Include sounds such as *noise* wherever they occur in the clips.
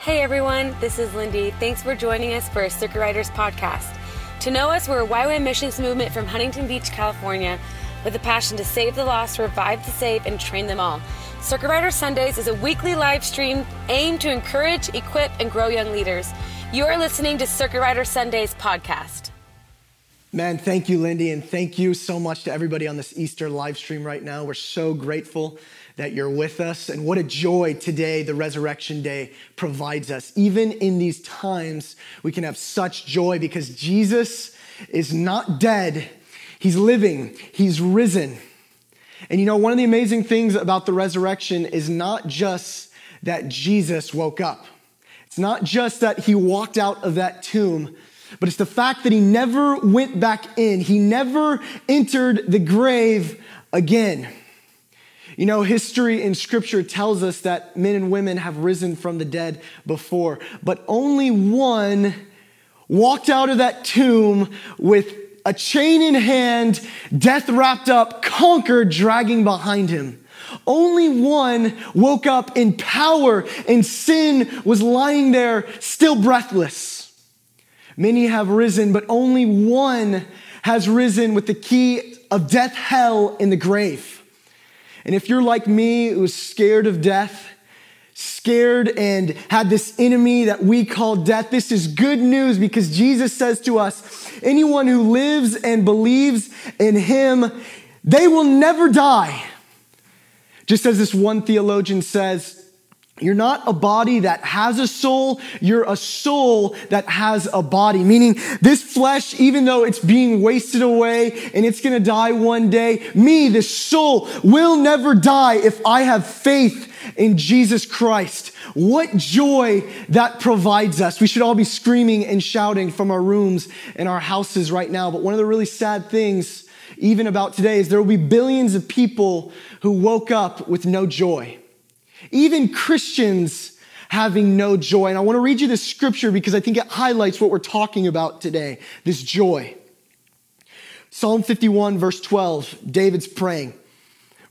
Hey everyone, this is Lindy. Thanks for joining us for a Circuit Riders podcast. To know us, we're a YWAM missions movement from Huntington Beach, California, with a passion to save the lost, revive the saved, and train them all. Circuit Rider Sundays is a weekly live stream aimed to encourage, equip, and grow young leaders. You are listening to Circuit Rider Sundays podcast. Man, thank you, Lindy, and thank you so much to everybody on this Easter live stream right now. We're so grateful that you're with us. And what a joy today, the resurrection day, provides us. Even in these times, we can have such joy because Jesus is not dead, He's living, He's risen. And you know, one of the amazing things about the resurrection is not just that Jesus woke up, it's not just that He walked out of that tomb. But it's the fact that he never went back in. He never entered the grave again. You know, history and scripture tells us that men and women have risen from the dead before, but only one walked out of that tomb with a chain in hand, death wrapped up, conquered, dragging behind him. Only one woke up in power, and sin was lying there, still breathless. Many have risen, but only one has risen with the key of death, hell, and the grave. And if you're like me, who was scared of death, scared and had this enemy that we call death, this is good news because Jesus says to us, anyone who lives and believes in him, they will never die. Just as this one theologian says, you're not a body that has a soul. You're a soul that has a body. Meaning this flesh, even though it's being wasted away and it's going to die one day, me, this soul will never die if I have faith in Jesus Christ. What joy that provides us. We should all be screaming and shouting from our rooms and our houses right now. But one of the really sad things, even about today, is there will be billions of people who woke up with no joy. Even Christians having no joy. And I want to read you this scripture because I think it highlights what we're talking about today this joy. Psalm 51, verse 12, David's praying.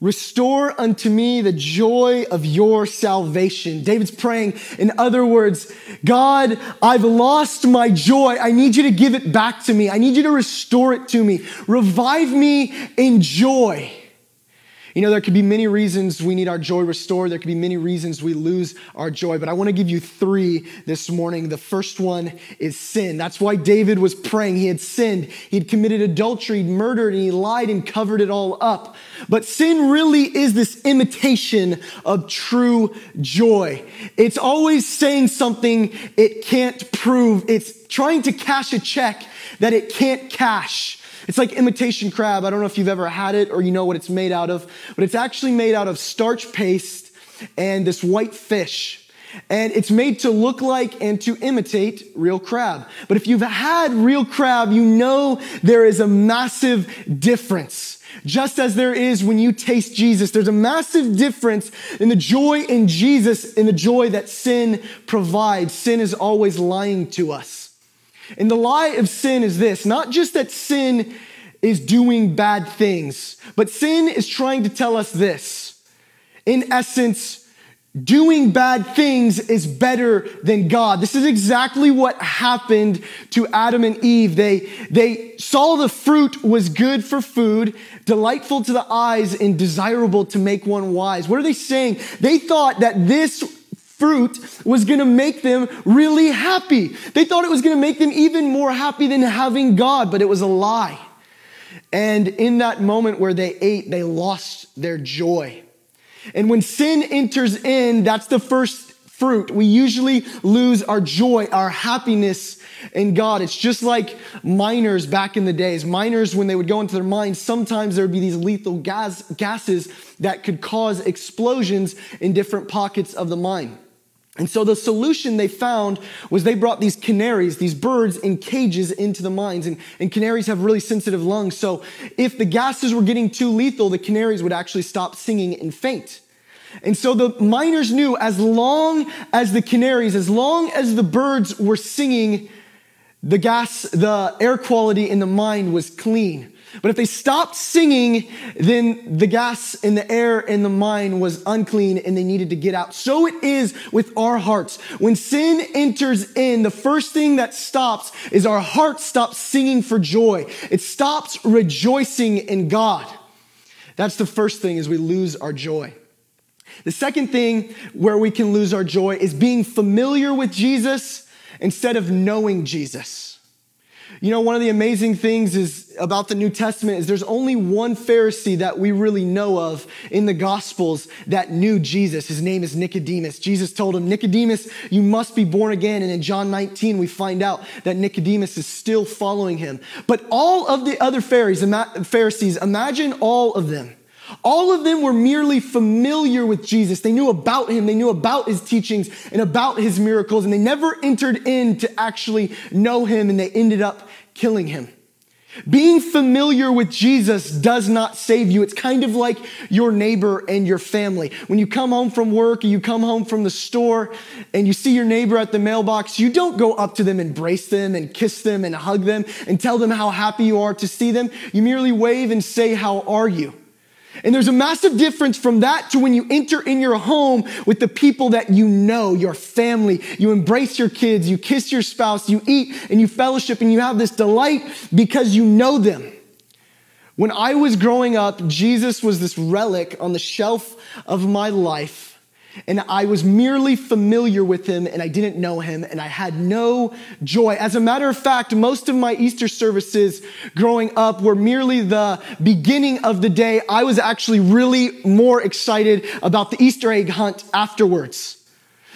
Restore unto me the joy of your salvation. David's praying, in other words, God, I've lost my joy. I need you to give it back to me. I need you to restore it to me. Revive me in joy. You know, there could be many reasons we need our joy restored. There could be many reasons we lose our joy, but I want to give you three this morning. The first one is sin. That's why David was praying. He had sinned, he had committed adultery, murdered, and he lied and covered it all up. But sin really is this imitation of true joy. It's always saying something it can't prove, it's trying to cash a check that it can't cash. It's like imitation crab. I don't know if you've ever had it or you know what it's made out of, but it's actually made out of starch paste and this white fish. And it's made to look like and to imitate real crab. But if you've had real crab, you know there is a massive difference. Just as there is when you taste Jesus, there's a massive difference in the joy in Jesus, in the joy that sin provides. Sin is always lying to us. And the lie of sin is this not just that sin is doing bad things, but sin is trying to tell us this. In essence, doing bad things is better than God. This is exactly what happened to Adam and Eve. They, they saw the fruit was good for food, delightful to the eyes, and desirable to make one wise. What are they saying? They thought that this fruit was going to make them really happy. They thought it was going to make them even more happy than having God, but it was a lie. And in that moment where they ate, they lost their joy. And when sin enters in, that's the first fruit. We usually lose our joy, our happiness in God. It's just like miners back in the days. Miners, when they would go into their mines, sometimes there would be these lethal gas, gases that could cause explosions in different pockets of the mine. And so the solution they found was they brought these canaries, these birds in cages into the mines. And, and, canaries have really sensitive lungs. So if the gases were getting too lethal, the canaries would actually stop singing and faint. And so the miners knew as long as the canaries, as long as the birds were singing, the gas, the air quality in the mine was clean. But if they stopped singing, then the gas in the air in the mind was unclean and they needed to get out. So it is with our hearts. When sin enters in, the first thing that stops is our heart stops singing for joy. It stops rejoicing in God. That's the first thing is we lose our joy. The second thing where we can lose our joy is being familiar with Jesus instead of knowing Jesus. You know, one of the amazing things is about the New Testament is there's only one Pharisee that we really know of in the Gospels that knew Jesus. His name is Nicodemus. Jesus told him, Nicodemus, you must be born again. And in John 19, we find out that Nicodemus is still following him. But all of the other Pharisees, Pharisees imagine all of them all of them were merely familiar with Jesus. They knew about him, they knew about his teachings and about his miracles, and they never entered in to actually know him, and they ended up killing him. Being familiar with Jesus does not save you. It's kind of like your neighbor and your family. When you come home from work or you come home from the store and you see your neighbor at the mailbox, you don't go up to them, embrace them and kiss them and hug them and tell them how happy you are to see them. You merely wave and say, How are you? And there's a massive difference from that to when you enter in your home with the people that you know, your family. You embrace your kids, you kiss your spouse, you eat and you fellowship and you have this delight because you know them. When I was growing up, Jesus was this relic on the shelf of my life and I was merely familiar with him and I didn't know him and I had no joy. As a matter of fact, most of my Easter services growing up were merely the beginning of the day. I was actually really more excited about the Easter egg hunt afterwards.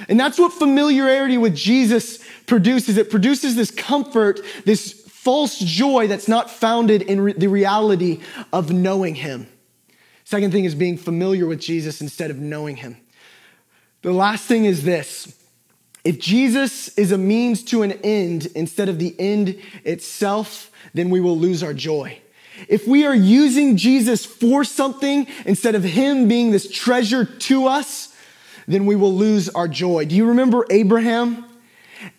And that's what familiarity with Jesus produces. It produces this comfort, this false joy that's not founded in re- the reality of knowing him. Second thing is being familiar with Jesus instead of knowing him. The last thing is this if Jesus is a means to an end instead of the end itself, then we will lose our joy. If we are using Jesus for something instead of Him being this treasure to us, then we will lose our joy. Do you remember Abraham?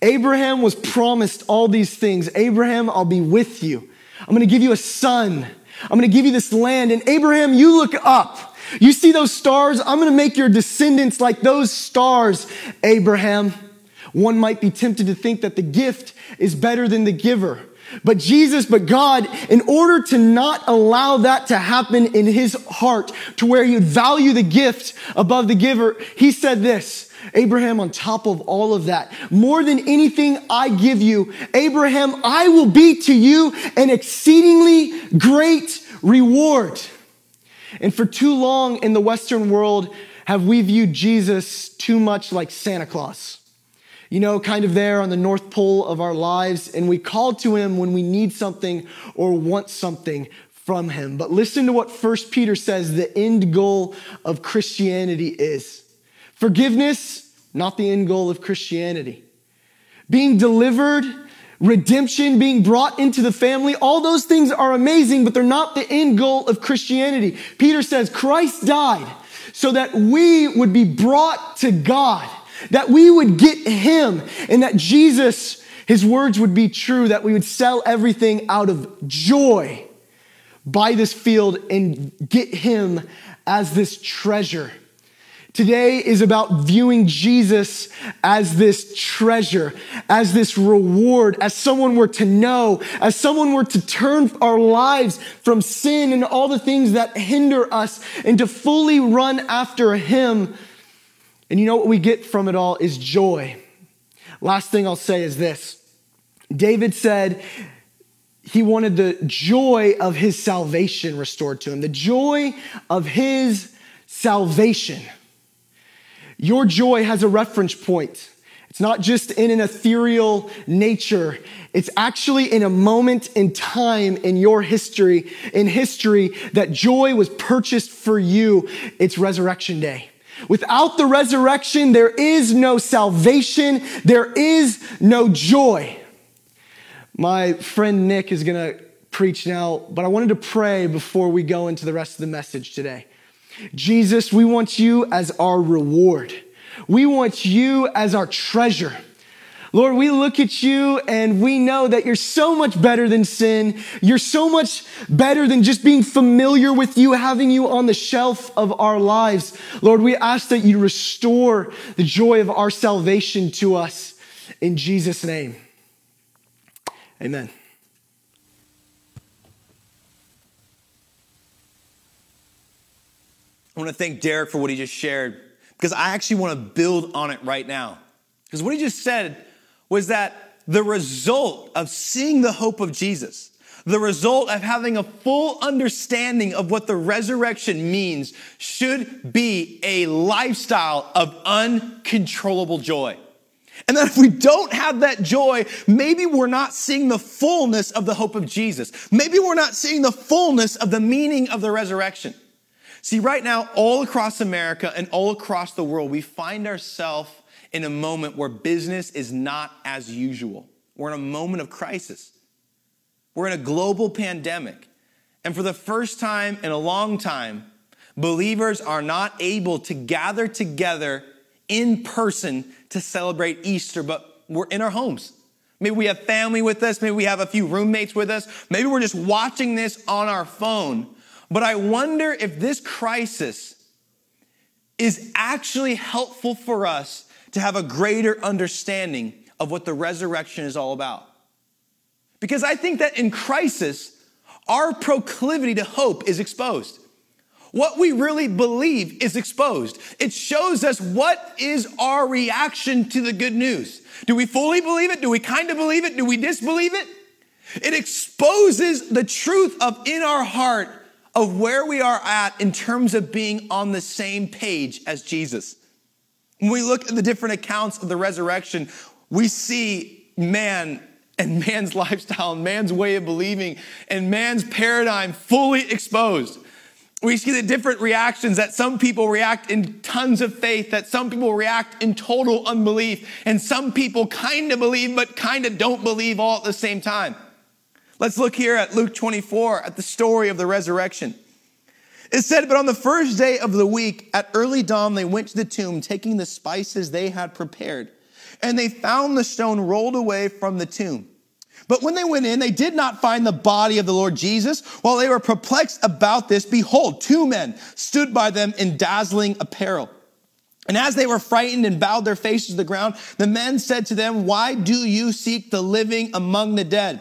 Abraham was promised all these things. Abraham, I'll be with you. I'm gonna give you a son. I'm gonna give you this land. And Abraham, you look up. You see those stars? I'm going to make your descendants like those stars, Abraham. One might be tempted to think that the gift is better than the giver. But Jesus, but God, in order to not allow that to happen in his heart, to where he would value the gift above the giver, he said this, Abraham, on top of all of that, more than anything I give you, Abraham, I will be to you an exceedingly great reward. And for too long in the Western world, have we viewed Jesus too much like Santa Claus? You know, kind of there on the North Pole of our lives, and we call to him when we need something or want something from him. But listen to what First Peter says the end goal of Christianity is forgiveness, not the end goal of Christianity. Being delivered, redemption, being brought into the family, all those things are amazing, but they're not the end goal of Christianity. Peter says Christ died so that we would be brought to God, that we would get Him, and that Jesus, His words would be true, that we would sell everything out of joy, buy this field, and get Him as this treasure. Today is about viewing Jesus as this treasure, as this reward, as someone we're to know, as someone we're to turn our lives from sin and all the things that hinder us and to fully run after Him. And you know what we get from it all is joy. Last thing I'll say is this David said, he wanted the joy of his salvation restored to him, the joy of his salvation. Your joy has a reference point. It's not just in an ethereal nature. It's actually in a moment in time in your history, in history, that joy was purchased for you. It's resurrection day. Without the resurrection, there is no salvation. There is no joy. My friend Nick is going to preach now, but I wanted to pray before we go into the rest of the message today. Jesus, we want you as our reward. We want you as our treasure. Lord, we look at you and we know that you're so much better than sin. You're so much better than just being familiar with you, having you on the shelf of our lives. Lord, we ask that you restore the joy of our salvation to us in Jesus' name. Amen. I want to thank Derek for what he just shared because I actually want to build on it right now. Because what he just said was that the result of seeing the hope of Jesus, the result of having a full understanding of what the resurrection means, should be a lifestyle of uncontrollable joy. And that if we don't have that joy, maybe we're not seeing the fullness of the hope of Jesus. Maybe we're not seeing the fullness of the meaning of the resurrection. See, right now, all across America and all across the world, we find ourselves in a moment where business is not as usual. We're in a moment of crisis. We're in a global pandemic. And for the first time in a long time, believers are not able to gather together in person to celebrate Easter, but we're in our homes. Maybe we have family with us. Maybe we have a few roommates with us. Maybe we're just watching this on our phone. But I wonder if this crisis is actually helpful for us to have a greater understanding of what the resurrection is all about. Because I think that in crisis, our proclivity to hope is exposed. What we really believe is exposed. It shows us what is our reaction to the good news. Do we fully believe it? Do we kind of believe it? Do we disbelieve it? It exposes the truth of in our heart of where we are at in terms of being on the same page as Jesus. When we look at the different accounts of the resurrection, we see man and *laughs* man's lifestyle and man's way of believing and man's paradigm fully exposed. We see the different reactions that some people react in tons of faith, that some people react in total unbelief, and some people kind of believe but kind of don't believe all at the same time. Let's look here at Luke 24 at the story of the resurrection. It said, But on the first day of the week, at early dawn, they went to the tomb, taking the spices they had prepared. And they found the stone rolled away from the tomb. But when they went in, they did not find the body of the Lord Jesus. While they were perplexed about this, behold, two men stood by them in dazzling apparel. And as they were frightened and bowed their faces to the ground, the men said to them, Why do you seek the living among the dead?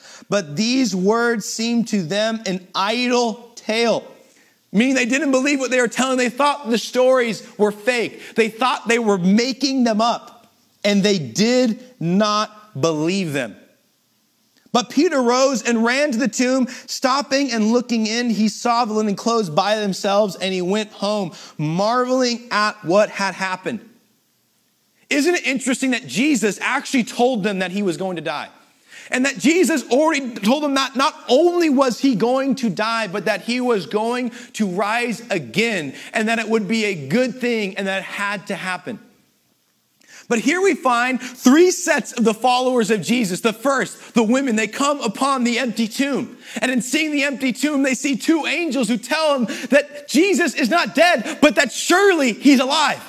But these words seemed to them an idle tale. Meaning they didn't believe what they were telling. They thought the stories were fake. They thought they were making them up. And they did not believe them. But Peter rose and ran to the tomb, stopping and looking in. He saw the linen clothes by themselves, and he went home, marveling at what had happened. Isn't it interesting that Jesus actually told them that he was going to die? And that Jesus already told them that not only was he going to die, but that he was going to rise again, and that it would be a good thing, and that it had to happen. But here we find three sets of the followers of Jesus. The first, the women, they come upon the empty tomb. And in seeing the empty tomb, they see two angels who tell them that Jesus is not dead, but that surely he's alive.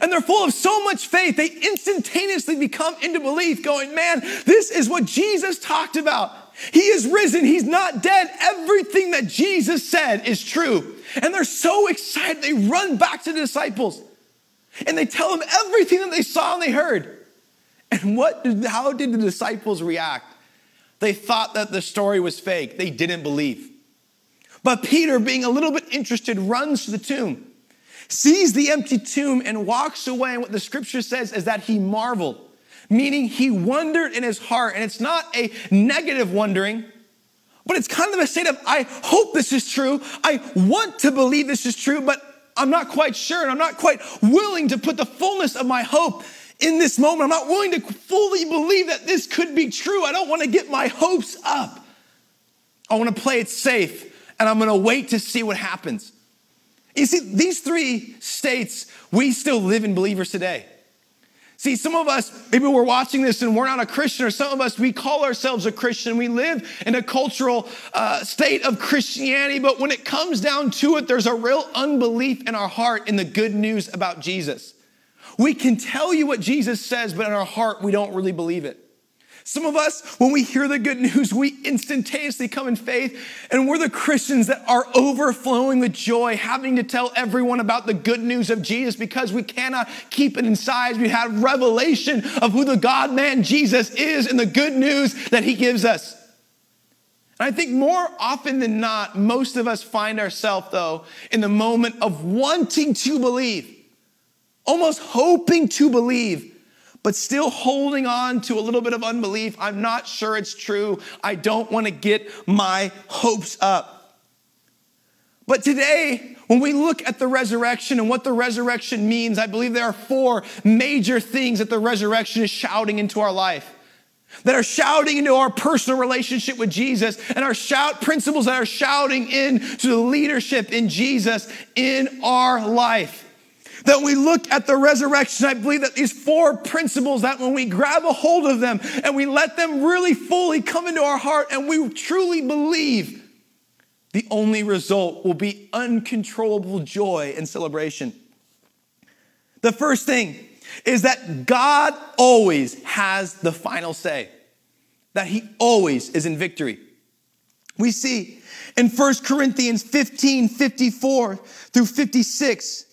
And they're full of so much faith, they instantaneously become into belief, going, Man, this is what Jesus talked about. He is risen. He's not dead. Everything that Jesus said is true. And they're so excited, they run back to the disciples. And they tell them everything that they saw and they heard. And what did, how did the disciples react? They thought that the story was fake. They didn't believe. But Peter, being a little bit interested, runs to the tomb, sees the empty tomb, and walks away. And what the scripture says is that he marveled, meaning he wondered in his heart. And it's not a negative wondering, but it's kind of a state of, I hope this is true. I want to believe this is true, but I'm not quite sure and I'm not quite willing to put the fullness of my hope in this moment, I'm not willing to fully believe that this could be true. I don't want to get my hopes up. I want to play it safe and I'm going to wait to see what happens. You see, these three states, we still live in believers today. See, some of us, maybe we're watching this and we're not a Christian, or some of us, we call ourselves a Christian. We live in a cultural uh, state of Christianity, but when it comes down to it, there's a real unbelief in our heart in the good news about Jesus. We can tell you what Jesus says, but in our heart, we don't really believe it. Some of us, when we hear the good news, we instantaneously come in faith, and we're the Christians that are overflowing with joy, having to tell everyone about the good news of Jesus because we cannot keep it inside. We have revelation of who the God man Jesus is and the good news that he gives us. And I think more often than not, most of us find ourselves, though, in the moment of wanting to believe, almost hoping to believe but still holding on to a little bit of unbelief. I'm not sure it's true. I don't want to get my hopes up. But today, when we look at the resurrection and what the resurrection means, I believe there are four major things that the resurrection is shouting into our life that are shouting into our personal relationship with Jesus and our shout principles that are shouting into the leadership in Jesus in our life that we look at the resurrection, I believe that these four principles that when we grab a hold of them and we let them really fully come into our heart and we truly believe, the only result will be uncontrollable joy and celebration. The first thing is that God always has the final say, that He always is in victory. We see in 1 Corinthians 15 54 through 56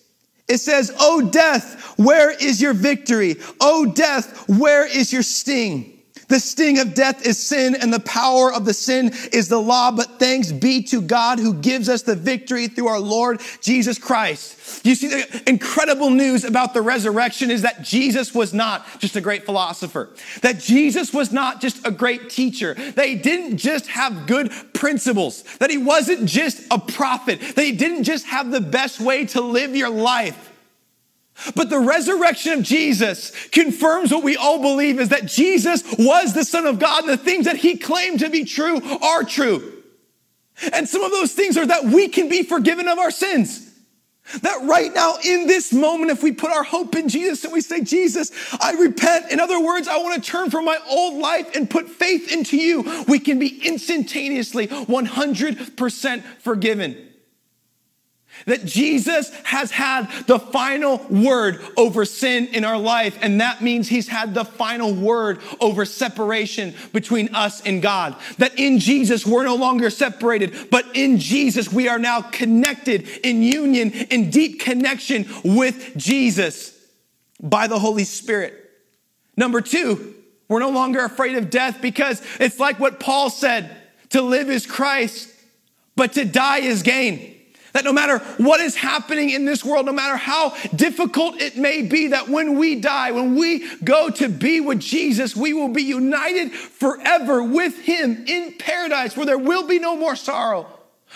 it says, Oh, death, where is your victory? Oh, death, where is your sting? The sting of death is sin, and the power of the sin is the law. But thanks be to God who gives us the victory through our Lord Jesus Christ. You see, the incredible news about the resurrection is that Jesus was not just a great philosopher, that Jesus was not just a great teacher, that he didn't just have good principles, that he wasn't just a prophet, that he didn't just have the best way to live your life. But the resurrection of Jesus confirms what we all believe is that Jesus was the Son of God and the things that he claimed to be true are true. And some of those things are that we can be forgiven of our sins. That right now, in this moment, if we put our hope in Jesus and we say, Jesus, I repent. In other words, I want to turn from my old life and put faith into you, we can be instantaneously 100% forgiven. That Jesus has had the final word over sin in our life, and that means he's had the final word over separation between us and God. That in Jesus we're no longer separated, but in Jesus we are now connected in union, in deep connection with Jesus by the Holy Spirit. Number two, we're no longer afraid of death because it's like what Paul said to live is Christ, but to die is gain. That no matter what is happening in this world, no matter how difficult it may be, that when we die, when we go to be with Jesus, we will be united forever with Him in paradise where there will be no more sorrow,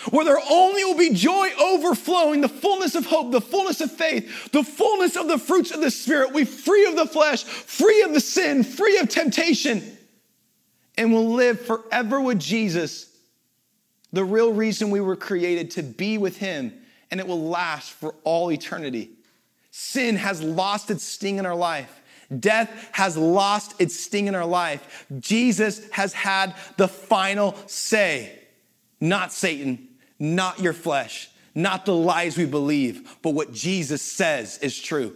where there only will be joy overflowing, the fullness of hope, the fullness of faith, the fullness of the fruits of the Spirit. We free of the flesh, free of the sin, free of temptation, and will live forever with Jesus the real reason we were created to be with Him, and it will last for all eternity. Sin has lost its sting in our life. Death has lost its sting in our life. Jesus has had the final say. Not Satan, not your flesh, not the lies we believe, but what Jesus says is true.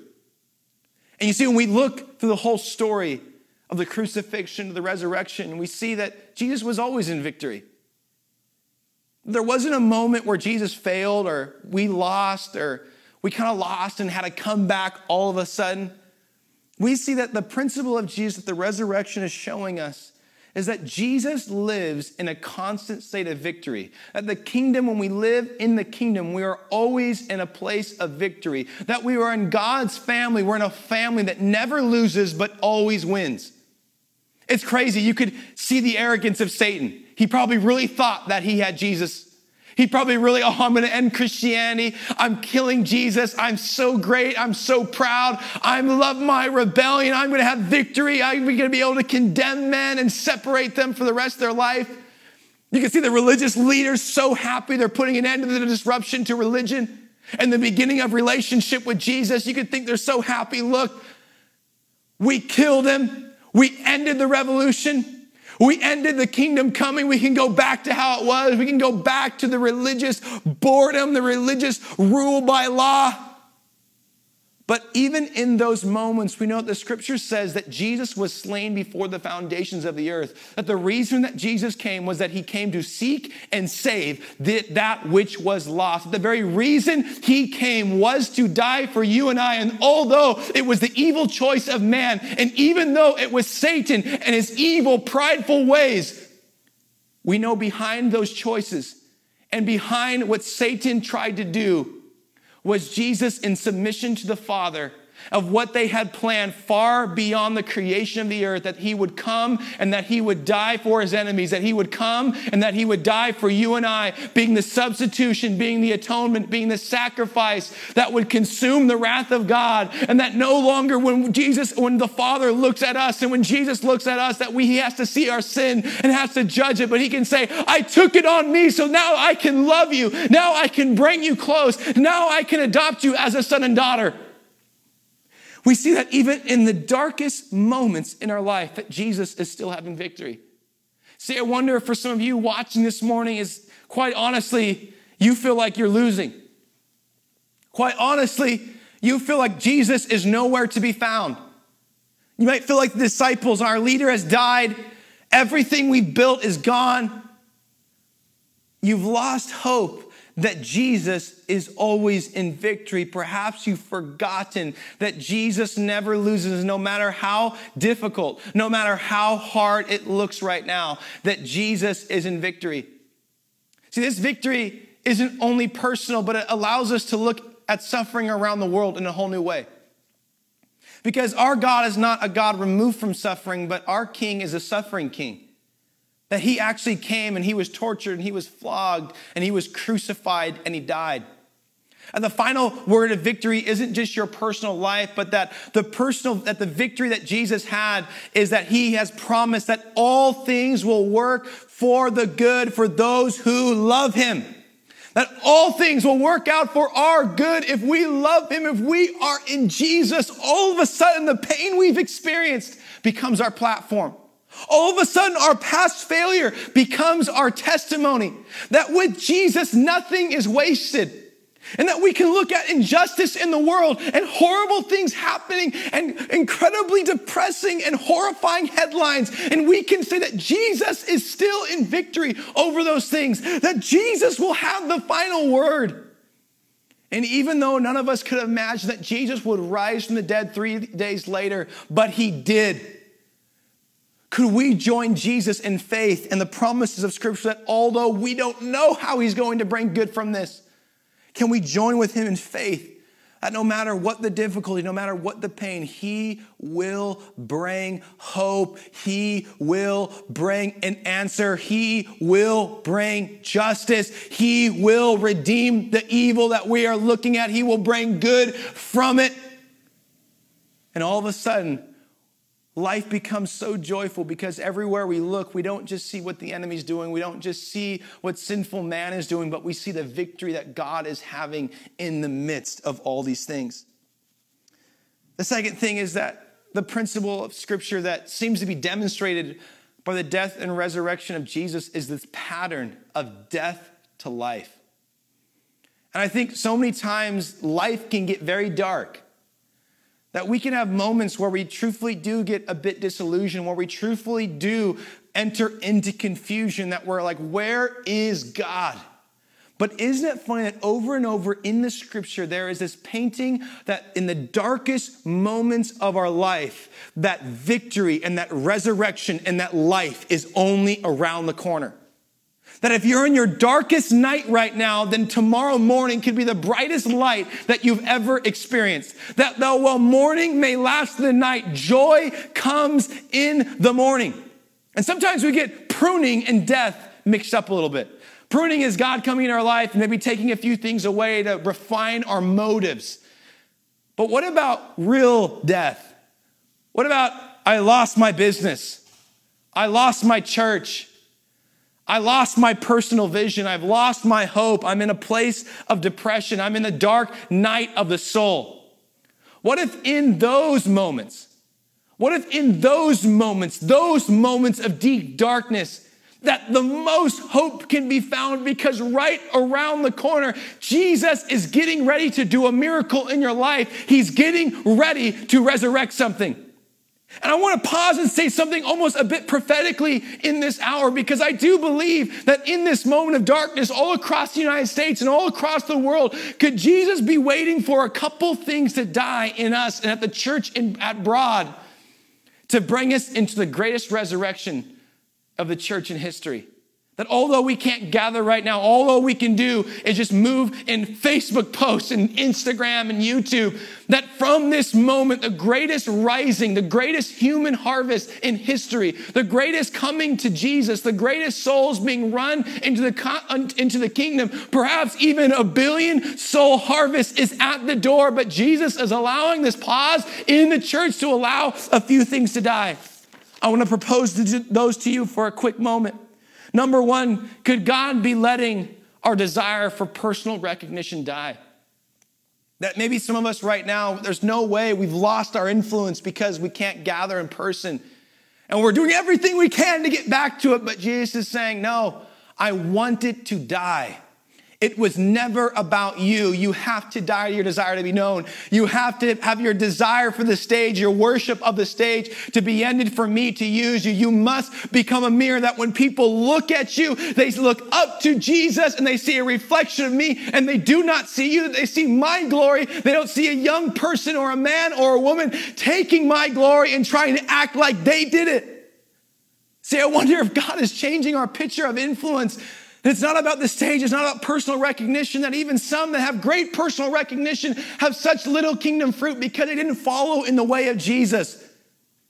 And you see, when we look through the whole story of the crucifixion, to the resurrection, we see that Jesus was always in victory. There wasn't a moment where Jesus failed or we lost or we kind of lost and had to come back all of a sudden. We see that the principle of Jesus that the resurrection is showing us is that Jesus lives in a constant state of victory. That the kingdom, when we live in the kingdom, we are always in a place of victory. That we are in God's family. We're in a family that never loses but always wins. It's crazy. You could see the arrogance of Satan. He probably really thought that he had Jesus. He probably really, oh, I'm going to end Christianity. I'm killing Jesus. I'm so great. I'm so proud. I love my rebellion. I'm going to have victory. I'm going to be able to condemn men and separate them for the rest of their life. You can see the religious leaders so happy they're putting an end to the disruption to religion and the beginning of relationship with Jesus. You could think they're so happy. Look, we killed him. We ended the revolution. We ended the kingdom coming. We can go back to how it was. We can go back to the religious boredom, the religious rule by law. But even in those moments, we know that the scripture says that Jesus was slain before the foundations of the earth. That the reason that Jesus came was that he came to seek and save that which was lost. The very reason he came was to die for you and I. And although it was the evil choice of man, and even though it was Satan and his evil, prideful ways, we know behind those choices and behind what Satan tried to do was Jesus in submission to the Father of what they had planned far beyond the creation of the earth that he would come and that he would die for his enemies, that he would come and that he would die for you and I, being the substitution, being the atonement, being the sacrifice that would consume the wrath of God. And that no longer when Jesus, when the Father looks at us and when Jesus looks at us, that we, he has to see our sin and has to judge it, but he can say, I took it on me, so now I can love you. Now I can bring you close. Now I can adopt you as a son and daughter. We see that even in the darkest moments in our life, that Jesus is still having victory. See, I wonder if for some of you watching this morning is quite honestly, you feel like you're losing. Quite honestly, you feel like Jesus is nowhere to be found. You might feel like the disciples, our leader has died, everything we've built is gone. You've lost hope that Jesus is always in victory. Perhaps you've forgotten that Jesus never loses, no matter how difficult, no matter how hard it looks right now, that Jesus is in victory. See, this victory isn't only personal, but it allows us to look at suffering around the world in a whole new way. Because our God is not a God removed from suffering, but our King is a suffering King that he actually came and he was tortured and he was flogged and he was crucified and he died. And the final word of victory isn't just your personal life, but that the personal, that the victory that Jesus had is that he has promised that all things will work for the good for those who love him. That all things will work out for our good if we love him, if we are in Jesus. All of a sudden, the pain we've experienced becomes our platform. All of a sudden, our past failure becomes our testimony that with Jesus, nothing is wasted. And that we can look at injustice in the world and horrible things happening and incredibly depressing and horrifying headlines. And we can say that Jesus is still in victory over those things, that Jesus will have the final word. And even though none of us could imagine that Jesus would rise from the dead three days later, but he did. Could we join Jesus in faith and the promises of Scripture that although we don't know how He's going to bring good from this, can we join with Him in faith that no matter what the difficulty, no matter what the pain, He will bring hope. He will bring an answer. He will bring justice. He will redeem the evil that we are looking at. He will bring good from it. And all of a sudden, Life becomes so joyful because everywhere we look, we don't just see what the enemy's doing. We don't just see what sinful man is doing, but we see the victory that God is having in the midst of all these things. The second thing is that the principle of scripture that seems to be demonstrated by the death and resurrection of Jesus is this pattern of death to life. And I think so many times life can get very dark. That we can have moments where we truthfully do get a bit disillusioned, where we truthfully do enter into confusion, that we're like, where is God? But isn't it funny that over and over in the scripture, there is this painting that in the darkest moments of our life, that victory and that resurrection and that life is only around the corner. That if you're in your darkest night right now, then tomorrow morning could be the brightest light that you've ever experienced. That though while morning may last the night, joy comes in the morning. And sometimes we get pruning and death mixed up a little bit. Pruning is God coming in our life and maybe taking a few things away to refine our motives. But what about real death? What about I lost my business? I lost my church. I lost my personal vision. I've lost my hope. I'm in a place of depression. I'm in the dark night of the soul. What if in those moments, what if in those moments, those moments of deep darkness, that the most hope can be found because right around the corner, Jesus is getting ready to do a miracle in your life. He's getting ready to resurrect something. And I want to pause and say something almost a bit prophetically in this hour because I do believe that in this moment of darkness, all across the United States and all across the world, could Jesus be waiting for a couple things to die in us and at the church in, at Broad to bring us into the greatest resurrection of the church in history? That although we can't gather right now, although we can do is just move in Facebook posts and Instagram and YouTube, that from this moment, the greatest rising, the greatest human harvest in history, the greatest coming to Jesus, the greatest souls being run into the, into the kingdom, perhaps even a billion soul harvest is at the door, but Jesus is allowing this pause in the church to allow a few things to die. I want to propose those to you for a quick moment. Number one, could God be letting our desire for personal recognition die? That maybe some of us right now, there's no way we've lost our influence because we can't gather in person. And we're doing everything we can to get back to it, but Jesus is saying, No, I want it to die. It was never about you. You have to die to your desire to be known. You have to have your desire for the stage, your worship of the stage to be ended for me to use you. You must become a mirror that when people look at you, they look up to Jesus and they see a reflection of me and they do not see you. They see my glory. They don't see a young person or a man or a woman taking my glory and trying to act like they did it. See, I wonder if God is changing our picture of influence it's not about the stage, it's not about personal recognition, that even some that have great personal recognition have such little kingdom fruit because they didn't follow in the way of Jesus.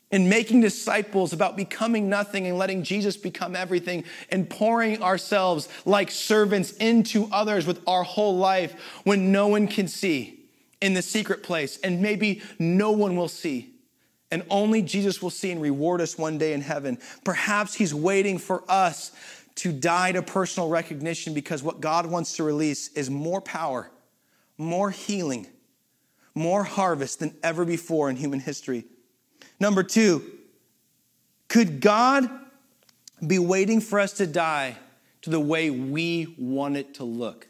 In making disciples about becoming nothing and letting Jesus become everything and pouring ourselves like servants into others with our whole life when no one can see in the secret place and maybe no one will see and only Jesus will see and reward us one day in heaven. Perhaps He's waiting for us to die to personal recognition because what God wants to release is more power, more healing, more harvest than ever before in human history. Number two, could God be waiting for us to die to the way we want it to look?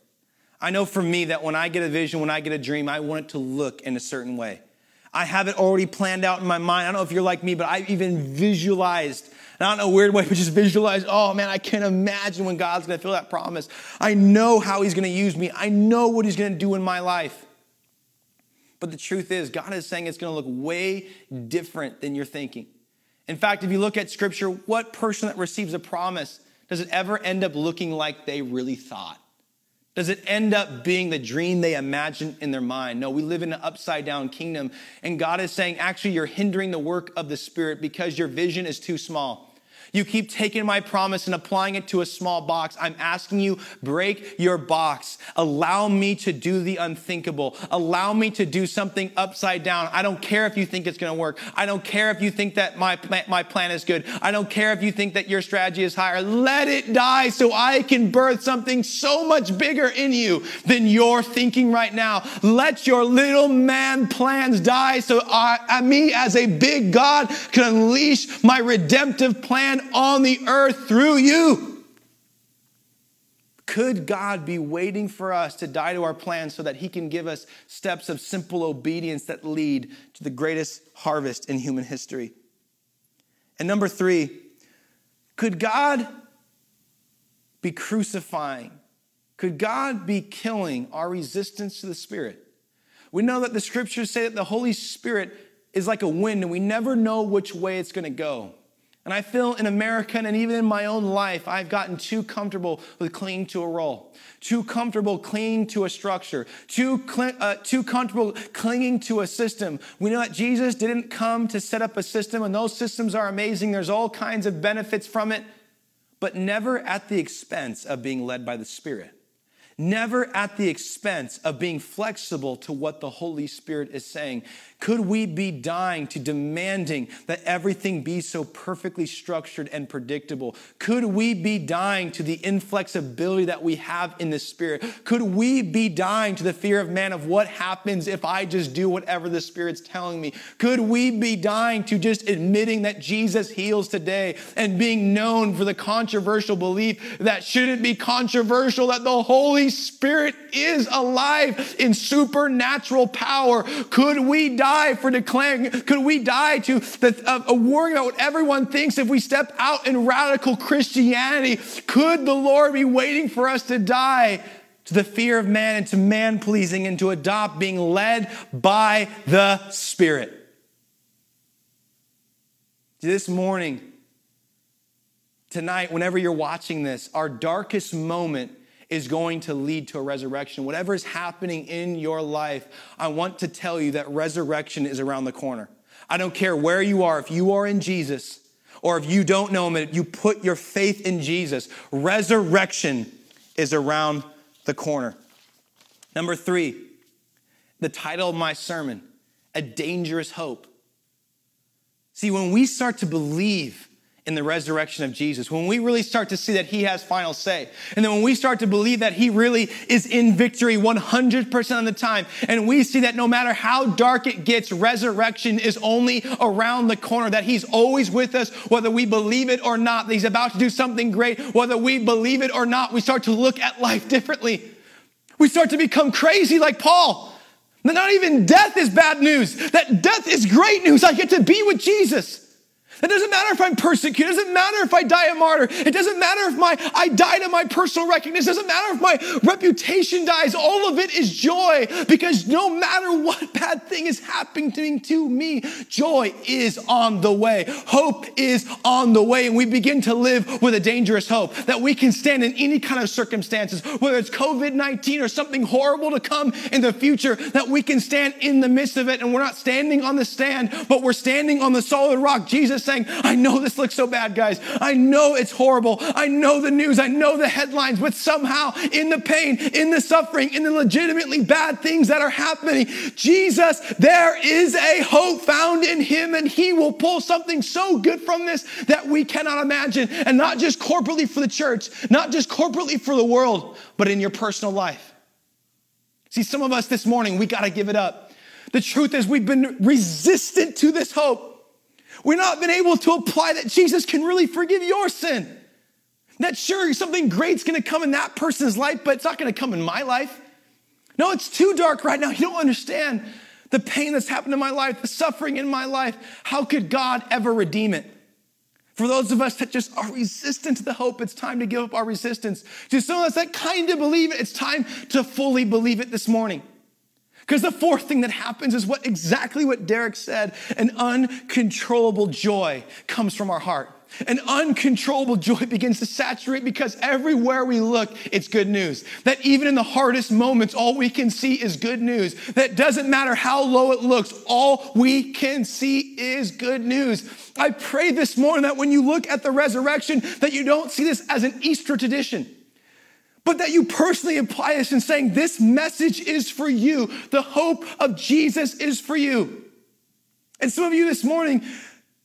I know for me that when I get a vision, when I get a dream, I want it to look in a certain way. I have it already planned out in my mind. I don't know if you're like me, but I've even visualized not in a weird way, but just visualize, oh man, I can't imagine when God's gonna fill that promise. I know how He's gonna use me. I know what He's gonna do in my life. But the truth is, God is saying it's gonna look way different than you're thinking. In fact, if you look at scripture, what person that receives a promise does it ever end up looking like they really thought? Does it end up being the dream they imagined in their mind? No, we live in an upside down kingdom. And God is saying, actually, you're hindering the work of the Spirit because your vision is too small. You keep taking my promise and applying it to a small box. I'm asking you, break your box. Allow me to do the unthinkable. Allow me to do something upside down. I don't care if you think it's going to work. I don't care if you think that my, my plan is good. I don't care if you think that your strategy is higher. Let it die so I can birth something so much bigger in you than you're thinking right now. Let your little man plans die so I, me as a big God can unleash my redemptive plan on the earth through you. Could God be waiting for us to die to our plans so that He can give us steps of simple obedience that lead to the greatest harvest in human history? And number three, could God be crucifying? Could God be killing our resistance to the Spirit? We know that the scriptures say that the Holy Spirit is like a wind and we never know which way it's going to go. And I feel in America and even in my own life, I've gotten too comfortable with clinging to a role, too comfortable clinging to a structure, too, cl- uh, too comfortable clinging to a system. We know that Jesus didn't come to set up a system, and those systems are amazing. There's all kinds of benefits from it. but never at the expense of being led by the Spirit never at the expense of being flexible to what the Holy Spirit is saying. Could we be dying to demanding that everything be so perfectly structured and predictable? Could we be dying to the inflexibility that we have in the Spirit? Could we be dying to the fear of man of what happens if I just do whatever the Spirit's telling me? Could we be dying to just admitting that Jesus heals today and being known for the controversial belief that shouldn't be controversial, that the Holy Spirit is alive in supernatural power? Could we die? Die for declaring? Could we die to the, uh, worrying about what everyone thinks if we step out in radical Christianity? Could the Lord be waiting for us to die to the fear of man and to man pleasing and to adopt being led by the Spirit? This morning, tonight, whenever you're watching this, our darkest moment is going to lead to a resurrection. Whatever is happening in your life, I want to tell you that resurrection is around the corner. I don't care where you are, if you are in Jesus or if you don't know him, you put your faith in Jesus, resurrection is around the corner. Number three, the title of my sermon, A Dangerous Hope. See, when we start to believe in the resurrection of Jesus, when we really start to see that he has final say, and then when we start to believe that he really is in victory 100% of the time, and we see that no matter how dark it gets, resurrection is only around the corner, that he's always with us, whether we believe it or not, that he's about to do something great, whether we believe it or not, we start to look at life differently. We start to become crazy like Paul. That not even death is bad news, that death is great news. I get to be with Jesus. It doesn't matter if I'm persecuted. It doesn't matter if I die a martyr. It doesn't matter if my I die to my personal recognition. It doesn't matter if my reputation dies. All of it is joy because no matter what *laughs* bad thing is happening to me, joy is on the way. Hope is on the way. And we begin to live with a dangerous hope that we can stand in any kind of circumstances, whether it's COVID 19 or something horrible to come in the future, that we can stand in the midst of it. And we're not standing on the stand, but we're standing on the solid rock. Jesus said, saying, I know this looks so bad, guys. I know it's horrible. I know the news. I know the headlines, but somehow in the pain, in the suffering, in the legitimately bad things that are happening, Jesus, there is a hope found in him and he will pull something so good from this that we cannot imagine. And not just corporately for the church, not just corporately for the world, but in your personal life. See, some of us this morning, we got to give it up. The truth is, we've been resistant to this hope. We've not been able to apply that Jesus can really forgive your sin. That sure, something great's gonna come in that person's life, but it's not gonna come in my life. No, it's too dark right now. You don't understand the pain that's happened in my life, the suffering in my life. How could God ever redeem it? For those of us that just are resistant to the hope, it's time to give up our resistance. To some of us that kind of believe it, it's time to fully believe it this morning. Because the fourth thing that happens is what exactly what Derek said an uncontrollable joy comes from our heart. An uncontrollable joy *laughs* begins to saturate because everywhere we look, it's good news. That even in the hardest moments, all we can see is good news. That doesn't matter how low it looks, all we can see is good news. I pray this morning that when you look at the resurrection, that you don't see this as an Easter tradition but that you personally apply this and saying, This message is for you. The hope of Jesus is for you. And some of you this morning,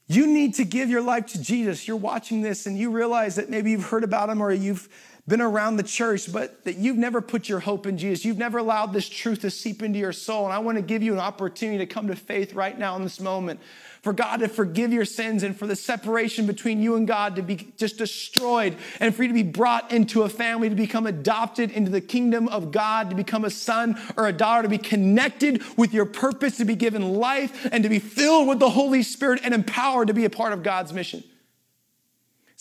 you need to give your life to Jesus. You're watching this and you realize that maybe you've heard about him or you've been around the church, but that you've never put your hope in Jesus. You've never allowed this truth to seep into your soul. And I want to give you an opportunity to come to faith right now in this moment for God to forgive your sins and for the separation between you and God to be just destroyed and for you to be brought into a family, to become adopted into the kingdom of God, to become a son or a daughter, to be connected with your purpose, to be given life and to be filled with the Holy Spirit and empowered to be a part of God's mission.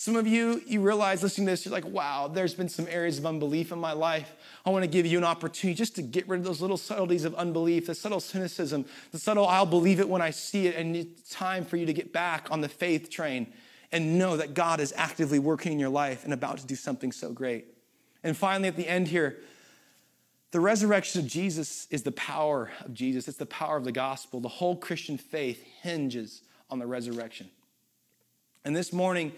Some of you, you realize listening to this, you're like, wow, there's been some areas of unbelief in my life. I want to give you an opportunity just to get rid of those little subtleties of unbelief, the subtle cynicism, the subtle, I'll believe it when I see it. And it's time for you to get back on the faith train and know that God is actively working in your life and about to do something so great. And finally, at the end here, the resurrection of Jesus is the power of Jesus. It's the power of the gospel. The whole Christian faith hinges on the resurrection. And this morning,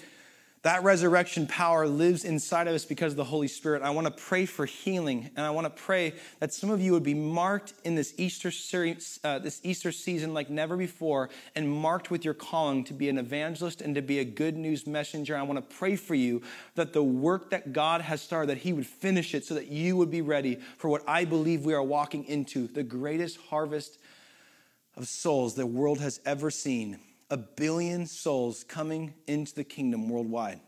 That resurrection power lives inside of us because of the Holy Spirit. I want to pray for healing, and I want to pray that some of you would be marked in this Easter series, uh, this Easter season like never before, and marked with your calling to be an evangelist and to be a good news messenger. I want to pray for you that the work that God has started, that He would finish it, so that you would be ready for what I believe we are walking into, the greatest harvest of souls the world has ever seen a billion souls coming into the kingdom worldwide.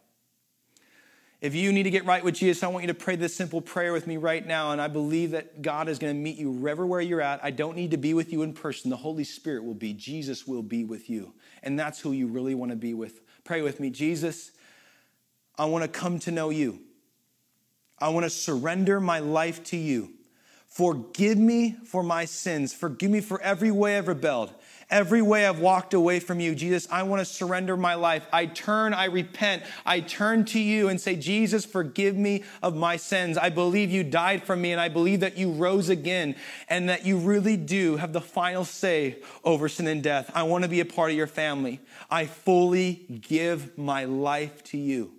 If you need to get right with Jesus, I want you to pray this simple prayer with me right now. And I believe that God is going to meet you everywhere you're at. I don't need to be with you in person. The Holy Spirit will be. Jesus will be with you. And that's who you really want to be with. Pray with me. Jesus, I want to come to know you. I want to surrender my life to you. Forgive me for my sins. Forgive me for every way I've rebelled. Every way I've walked away from you, Jesus, I want to surrender my life. I turn, I repent. I turn to you and say, Jesus, forgive me of my sins. I believe you died for me and I believe that you rose again and that you really do have the final say over sin and death. I want to be a part of your family. I fully give my life to you.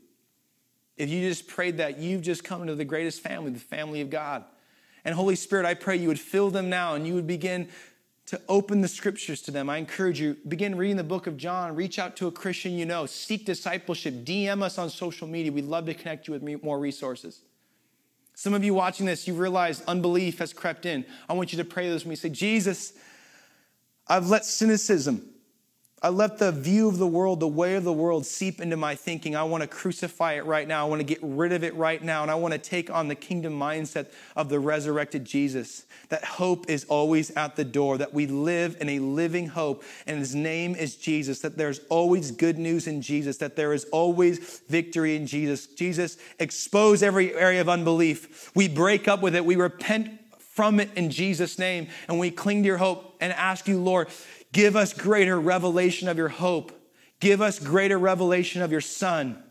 If you just prayed that, you've just come into the greatest family, the family of God. And Holy Spirit, I pray you would fill them now and you would begin to open the scriptures to them. I encourage you, begin reading the book of John, reach out to a Christian you know, seek discipleship, DM us on social media. We'd love to connect you with more resources. Some of you watching this, you realize unbelief has crept in. I want you to pray this with me. Say, Jesus, I've let cynicism, I let the view of the world, the way of the world seep into my thinking. I want to crucify it right now. I want to get rid of it right now. And I want to take on the kingdom mindset of the resurrected Jesus. That hope is always at the door, that we live in a living hope, and his name is Jesus. That there's always good news in Jesus, that there is always victory in Jesus. Jesus, expose every area of unbelief. We break up with it, we repent from it in Jesus' name, and we cling to your hope and ask you, Lord, Give us greater revelation of your hope. Give us greater revelation of your Son.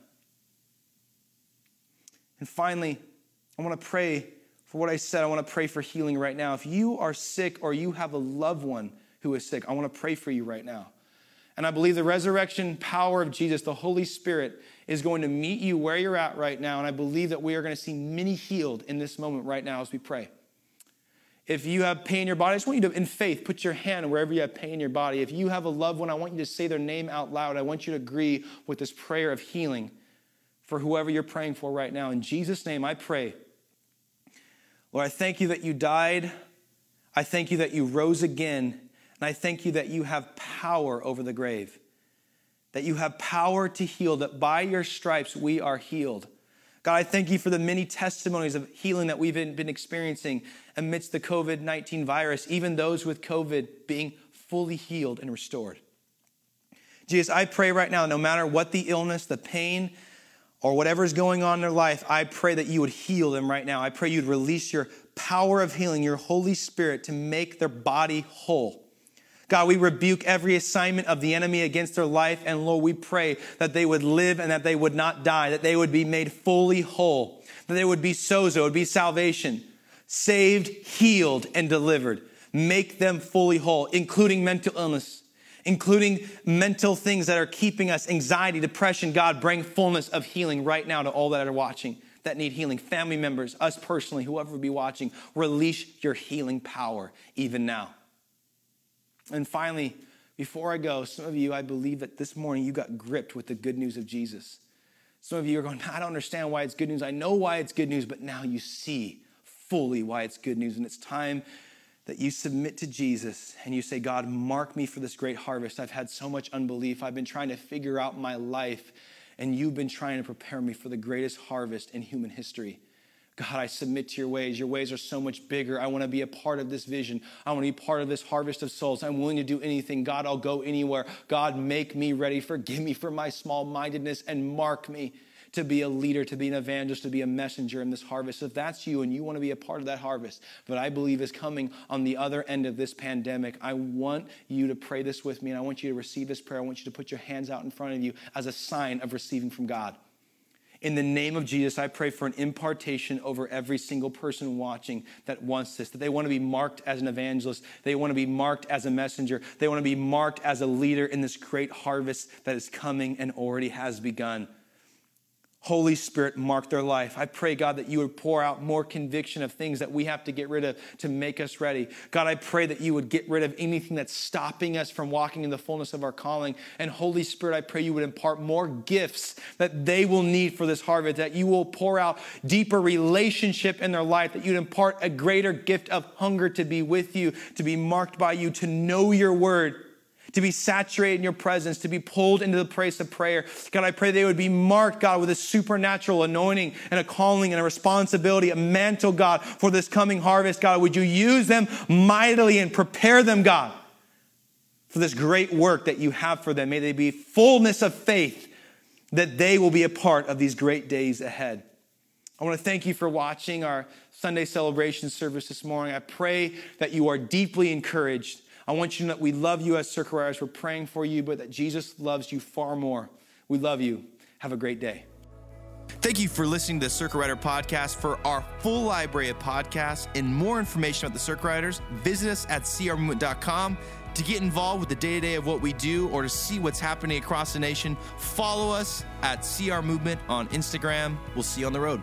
And finally, I want to pray for what I said. I want to pray for healing right now. If you are sick or you have a loved one who is sick, I want to pray for you right now. And I believe the resurrection power of Jesus, the Holy Spirit, is going to meet you where you're at right now. And I believe that we are going to see many healed in this moment right now as we pray. If you have pain in your body, I just want you to, in faith, put your hand wherever you have pain in your body. If you have a loved one, I want you to say their name out loud. I want you to agree with this prayer of healing for whoever you're praying for right now. In Jesus' name, I pray. Lord, I thank you that you died. I thank you that you rose again. And I thank you that you have power over the grave, that you have power to heal, that by your stripes we are healed. God, I thank you for the many testimonies of healing that we've been experiencing amidst the COVID 19 virus, even those with COVID being fully healed and restored. Jesus, I pray right now, no matter what the illness, the pain, or whatever is going on in their life, I pray that you would heal them right now. I pray you'd release your power of healing, your Holy Spirit to make their body whole. God, we rebuke every assignment of the enemy against their life. And Lord, we pray that they would live and that they would not die, that they would be made fully whole, that they would be sozo, it would be salvation, saved, healed, and delivered. Make them fully whole, including mental illness, including mental things that are keeping us, anxiety, depression. God, bring fullness of healing right now to all that are watching that need healing, family members, us personally, whoever would be watching. Release your healing power even now. And finally, before I go, some of you, I believe that this morning you got gripped with the good news of Jesus. Some of you are going, I don't understand why it's good news. I know why it's good news, but now you see fully why it's good news. And it's time that you submit to Jesus and you say, God, mark me for this great harvest. I've had so much unbelief. I've been trying to figure out my life, and you've been trying to prepare me for the greatest harvest in human history. God, I submit to your ways. Your ways are so much bigger. I want to be a part of this vision. I want to be part of this harvest of souls. I'm willing to do anything. God, I'll go anywhere. God, make me ready. Forgive me for my small mindedness and mark me to be a leader, to be an evangelist, to be a messenger in this harvest. If that's you and you want to be a part of that harvest, but I believe is coming on the other end of this pandemic, I want you to pray this with me and I want you to receive this prayer. I want you to put your hands out in front of you as a sign of receiving from God. In the name of Jesus, I pray for an impartation over every single person watching that wants this, that they want to be marked as an evangelist. They want to be marked as a messenger. They want to be marked as a leader in this great harvest that is coming and already has begun. Holy Spirit, mark their life. I pray, God, that you would pour out more conviction of things that we have to get rid of to make us ready. God, I pray that you would get rid of anything that's stopping us from walking in the fullness of our calling. And Holy Spirit, I pray you would impart more gifts that they will need for this harvest, that you will pour out deeper relationship in their life, that you'd impart a greater gift of hunger to be with you, to be marked by you, to know your word to be saturated in your presence, to be pulled into the place of prayer. God, I pray they would be marked, God, with a supernatural anointing and a calling and a responsibility, a mantle, God, for this coming harvest. God, would you use them mightily and prepare them, God, for this great work that you have for them? May they be fullness of faith that they will be a part of these great days ahead. I want to thank you for watching our Sunday celebration service this morning. I pray that you are deeply encouraged I want you to know that we love you as Circle Riders. We're praying for you, but that Jesus loves you far more. We love you. Have a great day. Thank you for listening to the Circle Rider podcast. For our full library of podcasts and more information about the Circle Riders, visit us at crmovement.com. To get involved with the day to day of what we do or to see what's happening across the nation, follow us at CR Movement on Instagram. We'll see you on the road.